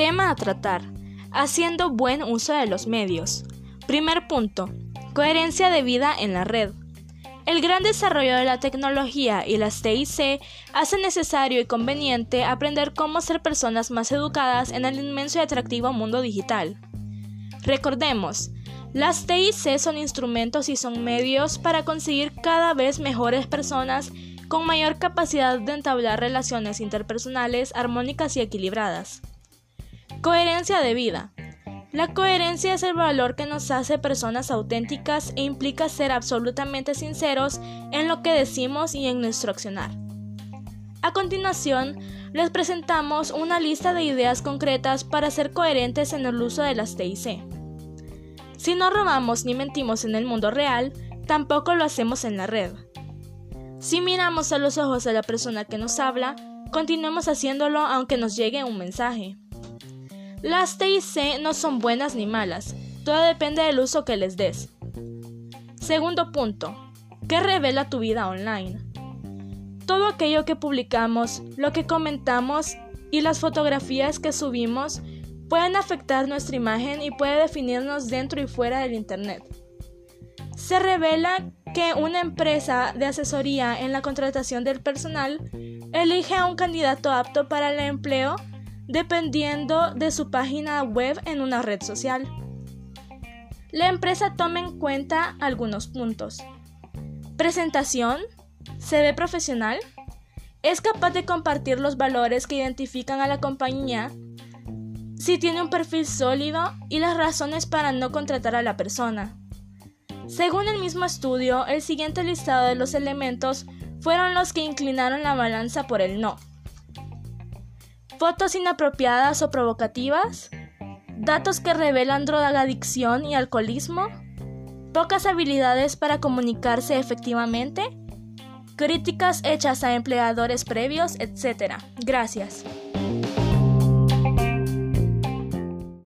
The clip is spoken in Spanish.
Tema a tratar. Haciendo buen uso de los medios. Primer punto. Coherencia de vida en la red. El gran desarrollo de la tecnología y las TIC hace necesario y conveniente aprender cómo ser personas más educadas en el inmenso y atractivo mundo digital. Recordemos, las TIC son instrumentos y son medios para conseguir cada vez mejores personas con mayor capacidad de entablar relaciones interpersonales armónicas y equilibradas. Coherencia de vida. La coherencia es el valor que nos hace personas auténticas e implica ser absolutamente sinceros en lo que decimos y en nuestro accionar. A continuación, les presentamos una lista de ideas concretas para ser coherentes en el uso de las TIC. Si no robamos ni mentimos en el mundo real, tampoco lo hacemos en la red. Si miramos a los ojos a la persona que nos habla, continuemos haciéndolo aunque nos llegue un mensaje. Las TIC no son buenas ni malas, todo depende del uso que les des. Segundo punto, ¿qué revela tu vida online? Todo aquello que publicamos, lo que comentamos y las fotografías que subimos pueden afectar nuestra imagen y puede definirnos dentro y fuera del Internet. Se revela que una empresa de asesoría en la contratación del personal elige a un candidato apto para el empleo dependiendo de su página web en una red social. La empresa toma en cuenta algunos puntos. Presentación. ¿Se ve profesional? ¿Es capaz de compartir los valores que identifican a la compañía? Si tiene un perfil sólido y las razones para no contratar a la persona. Según el mismo estudio, el siguiente listado de los elementos fueron los que inclinaron la balanza por el no fotos inapropiadas o provocativas, datos que revelan drogadicción y alcoholismo, pocas habilidades para comunicarse efectivamente, críticas hechas a empleadores previos, etc. Gracias.